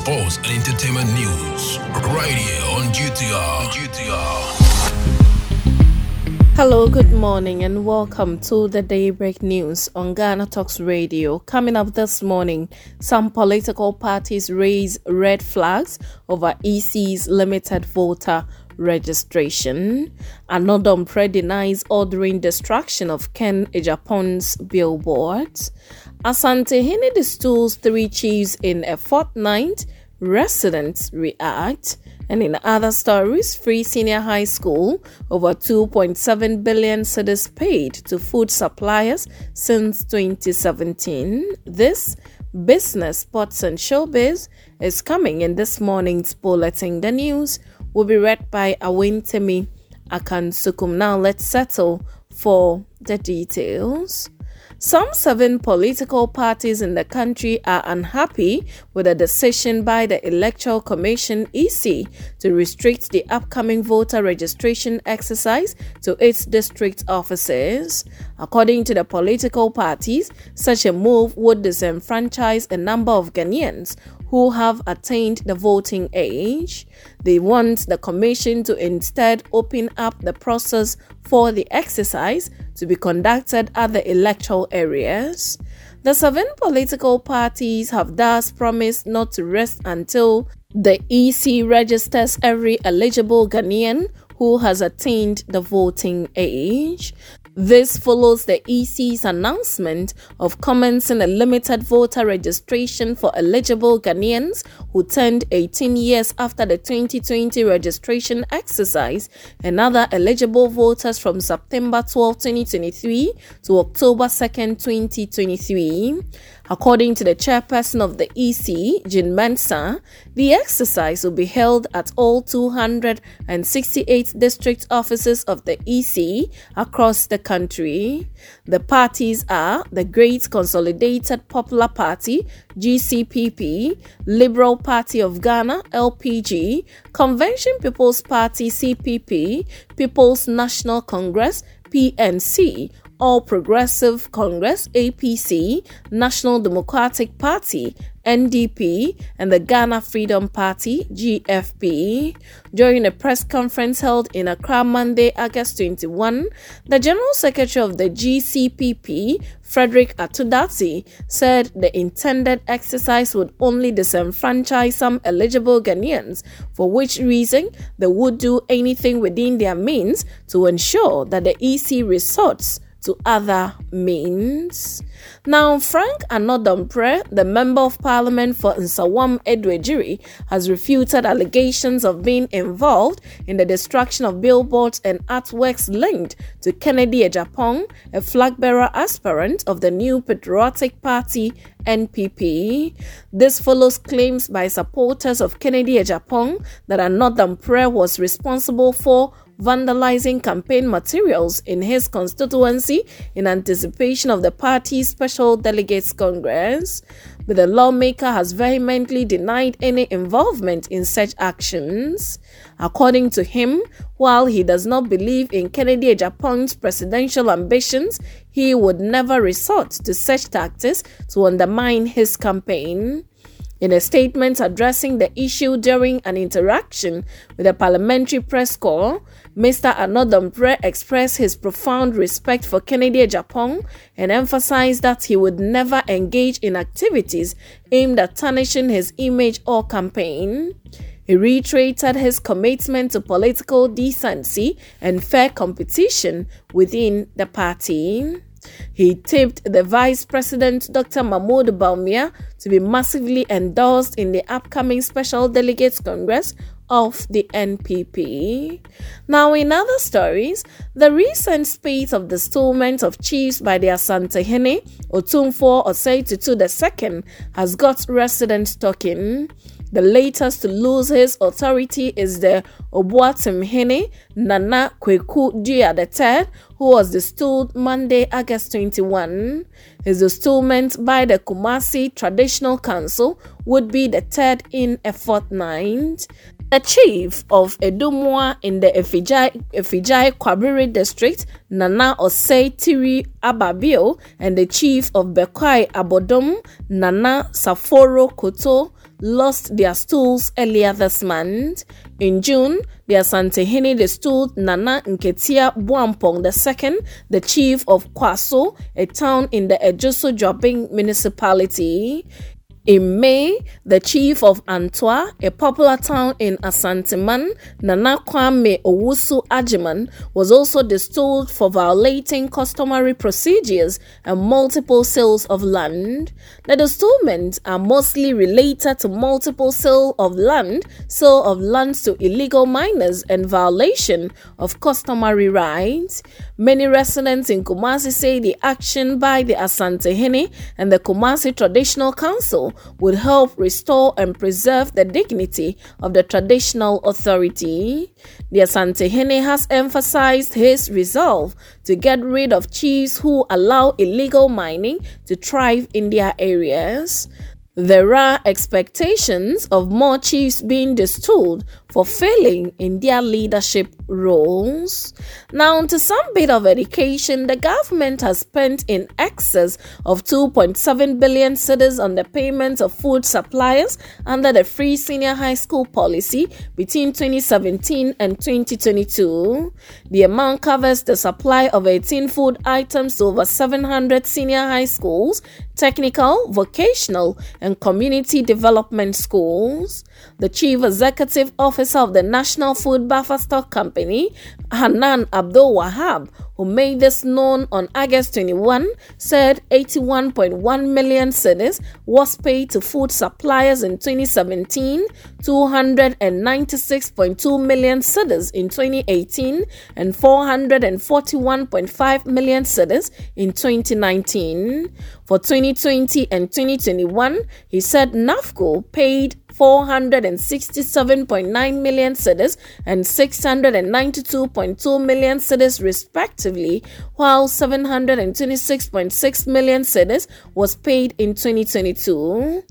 sports, and entertainment news. Right here on GTR. GTR. Hello, good morning, and welcome to the Daybreak News on Ghana Talks Radio. Coming up this morning, some political parties raise red flags over EC's limited voter registration. Annoh-Dompreh denies ordering destruction of Ken Agyapong's billboards. Asantehene destools three chiefs in a fortnight. Residents react. And in other stories, Free Senior High School, over 2.7 billion cedis paid to food suppliers since 2017. This business, sports, and showbiz is coming in this morning's bulletin. The news will be read by Awentemi Akansukum. Now let's settle for the details. Some seven political parties in the country are unhappy with a decision by the Electoral Commission EC to restrict the upcoming voter registration exercise to its district offices. According to the political parties, such a move would disenfranchise a number of Ghanaians who have attained the voting age. They want the Commission to instead open up the process for the exercise to be conducted at the electoral areas. The seven political parties have thus promised not to rest until the EC registers every eligible Ghanaian who has attained the voting age. This follows the EC's announcement of commencing a limited voter registration for eligible Ghanaians who turned 18 years after the 2020 registration exercise and other eligible voters from September 12, 2023 to October 2, 2023. According to the chairperson of the EC, Jean Mensa, the exercise will be held at all 268 district offices of the EC across the country. The parties are the Great Consolidated Popular Party, GCPP, Liberal Party of Ghana, LPG, Convention People's Party, CPP, People's National Congress, PNC, All Progressive Congress, APC, National Democratic Party, NDP, and the Ghana Freedom Party, GFP. During a press conference held in Accra Monday, August 21, the General Secretary of the GCPP, Frederick Atudati, said the intended exercise would only disenfranchise some eligible Ghanaians, for which reason they would do anything within their means to ensure that the EC resorts to other means. Now, Frank Annoh-Dompreh, the Member of Parliament for Nsawam Adoagyiri, has refuted allegations of being involved in the destruction of billboards and artworks linked to Kennedy Agyapong, a flag bearer aspirant of the new Patriotic Party NPP. This follows claims by supporters of Kennedy Agyapong that Annoh-Dompreh was responsible for vandalizing campaign materials in his constituency in anticipation of the party's Special Delegates Congress. But the lawmaker has vehemently denied any involvement in such actions. According to him, while he does not believe in Kennedy Agyapong's presidential ambitions, he would never resort to such tactics to undermine his campaign. In a statement addressing the issue during an interaction with a parliamentary press corps, Mr. Annoh-Dompreh expressed his profound respect for Kennedy Agyapong and emphasized that he would never engage in activities aimed at tarnishing his image or campaign. He reiterated his commitment to political decency and fair competition within the party. He tipped the Vice President Dr. Mahmoud Bawumia to be massively endorsed in the upcoming Special Delegates Congress of the NPP. Now, in other stories, the recent spate of the stillment of chiefs by the Asantehene, Otumfuo Osei Tutu II, has got residents talking. The latest to lose his authority is the Obuatumhene Nana Kweku Dia III, who was destooled Monday, August 21. His destoolment by the Kumasi Traditional Council would be the third in a fortnight. The chief of Edumwa in the Efijai, Efijai Kwabiri district, Nana Osei Tiri Ababio, and the chief of Bekwai Abodom, Nana Saforo Koto, lost their stools earlier this month. In June, the Asantehene destooled Nana Nketia Boampong II, the chief of Kwaso, a town in the Ejisu Juaben municipality. In May, the chief of Antoa, a popular town in Asanteman, Nana Kwame Owusu Ajiman, was also destooled for violating customary procedures and multiple sales of land. The destoolments are mostly related to multiple sale of land, sale of lands to illegal miners, and violation of customary rights. Many residents in Kumasi say the action by the Asantehene and the Kumasi Traditional Council would help restore and preserve the dignity of the traditional authority. The Asantehene has emphasized his resolve to get rid of chiefs who allow illegal mining to thrive in their areas. There are expectations of more chiefs being destooled for failing in their leadership roles. Now, to some bit of education, the government has spent in excess of 2.7 billion cedis on the payment of food suppliers under the free senior high school policy between 2017 and 2022. The amount covers the supply of 18 food items to over 700 senior high schools, technical, vocational, and community development schools. The chief executive officer of the National Food Buffer Stock Company, Hanan Abdul Wahab, who made this known on August 21, said 81.1 million cedis was paid to food suppliers in 2017, 296.2 million cedis in 2018, and 441.5 million cedis in 2019. For 2020 and 2021, he said NAFCO paid 467.9 million cedis and 692.2 million cedis respectively, while 726.6 million cedis was paid in 2022.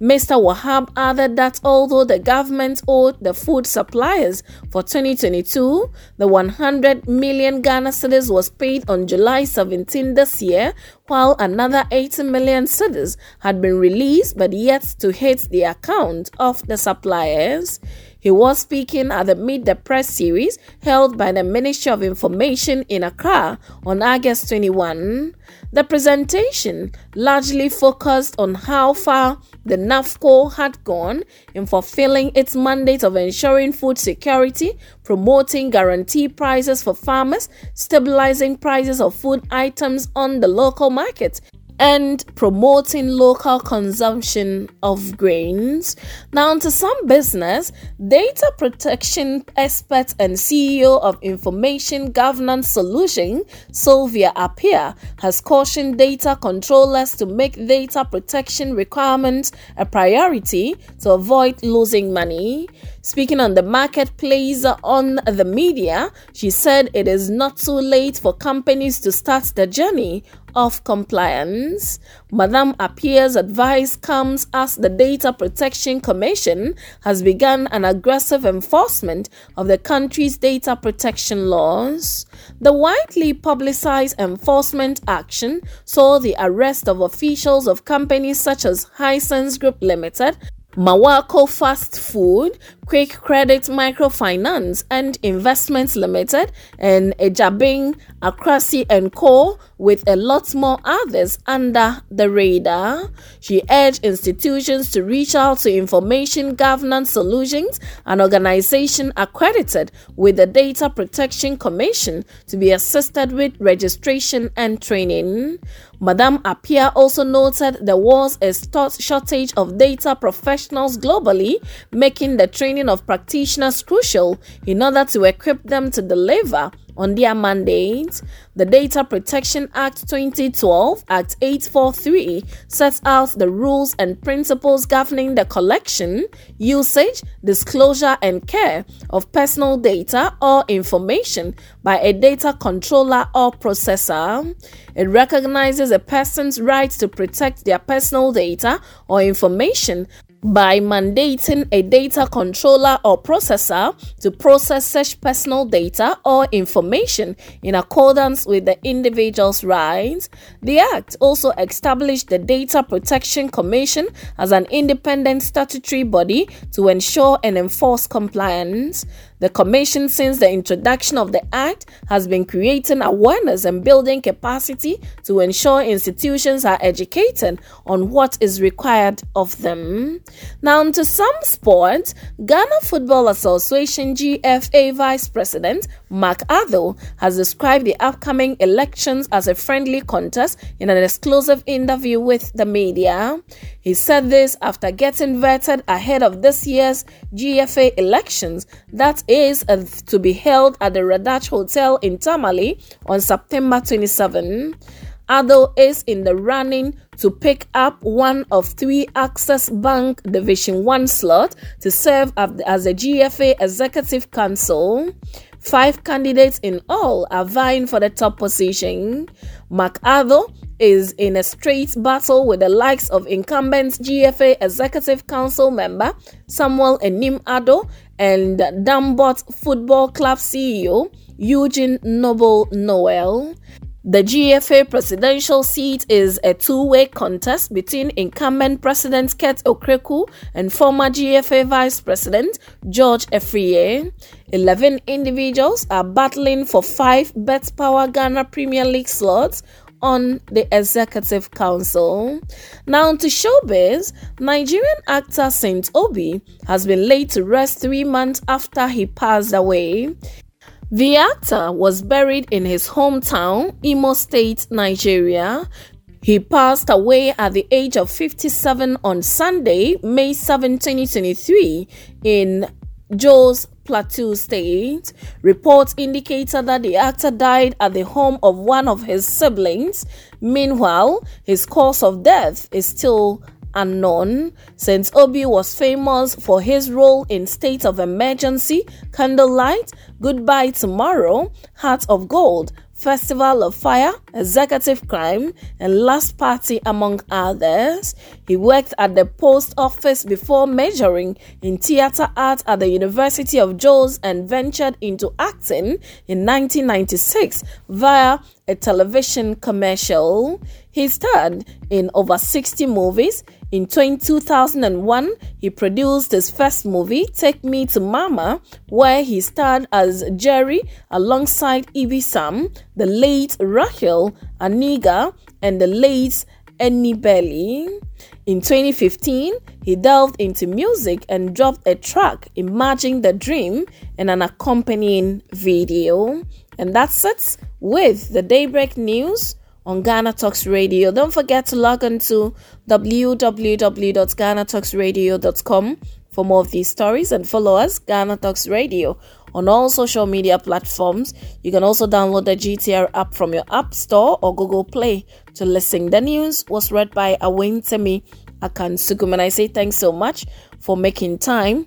Mr. Wahab added that although the government owed the food suppliers for 2022, the 100 million Ghana cedis was paid on July 17 this year, while another 80 million cedis had been released but yet to hit the account of the suppliers. He was speaking at the Meet the Press series held by the Ministry of Information in Accra on August 21. The presentation largely focused on how far the NAFCO had gone in fulfilling its mandate of ensuring food security, promoting guarantee prices for farmers, stabilizing prices of food items on the local market, and promoting local consumption of grains. Now, to some business, data protection expert and CEO of Information Governance Solution, Sylvia Appiah, has cautioned data controllers to make data protection requirements a priority to avoid losing money. Speaking on the marketplace on the media, she said it is not too late for companies to start the journey of compliance. Madame Appiah's advice comes as the Data Protection Commission has begun an aggressive enforcement of the country's data protection laws. The widely publicized enforcement action saw the arrest of officials of companies such as Hisense Group Limited, Mawarko Fast Food, Quick Credit Microfinance and Investments Limited, and Ejabing, Akrasi and Co., with a lot more others under the radar. She urged institutions to reach out to Information Governance Solutions, an organization accredited with the Data Protection Commission, to be assisted with registration and training. Madame Appiah also noted there was a shortage of data professionals globally, making the training of practitioners crucial in order to equip them to deliver on their mandate. The Data Protection Act 2012, Act 843, sets out the rules and principles governing the collection, usage, disclosure, and care of personal data or information by a data controller or processor. It recognizes a person's right to protect their personal data or information by mandating a data controller or processor to process such personal data or information in accordance with the individual's rights. The Act also established the Data Protection Commission as an independent statutory body to ensure and enforce compliance. The Commission, since the introduction of the Act, has been creating awareness and building capacity to ensure institutions are educated on what is required of them. Now, to some sports, Ghana Football Association GFA Vice President Mark Addo has described the upcoming elections as a friendly contest in an exclusive interview with the media. He said this after getting vetted ahead of this year's GFA elections that is uh, to be held at the Radach Hotel in Tamale on September 27. Addo is in the running to pick up one of three Access Bank Division 1 slot to serve as the GFA Executive Council. Five candidates in all are vying for the top position. Mark Addo is in a straight battle with the likes of incumbent GFA Executive Council member Samuel Enim Addo and Dambot Football Club CEO Eugene Noble Noel. The GFA presidential seat is a two-way contest between incumbent President Kurt Okraku and former GFA Vice President George Afriyie. Eleven individuals are battling for five betPawa Ghana Premier League slots on the Executive Council. Now to showbiz, Nigerian actor Saint Obi has been laid to rest three months after he passed away. The actor was buried in his hometown, Imo State, Nigeria. He passed away at the age of 57 on Sunday, May 7, 2023, in Jos Plateau State. Reports indicated that the actor died at the home of one of his siblings. Meanwhile, his cause of death is still unknown. Saint Obi was famous for his role in State of Emergency, Candlelight, Goodbye Tomorrow, Heart of Gold, Festival of Fire, Executive Crime, and Last Party, among others. He worked at the post office before majoring in theater art at the University of Jos and ventured into acting in 1996 via a television commercial. He starred in over 60 movies. In 2001, he produced his first movie, Take Me to Mama, where he starred as Jerry alongside Ebi Sam, the late Rachel Oniga, and the late Annie Belly. In 2015, he delved into music and dropped a track, Imagine the Dream, and an accompanying video. And that's it with the Daybreak News on Ghana Talks Radio. Don't forget to log on to www.ghanatalksradio.com for more of these stories and follow us, Ghana Talks Radio, on all social media platforms. You can also download the GTR app from your App Store or Google Play to listen. The news was read by Awentemi Akansukum, and I say thanks so much for making time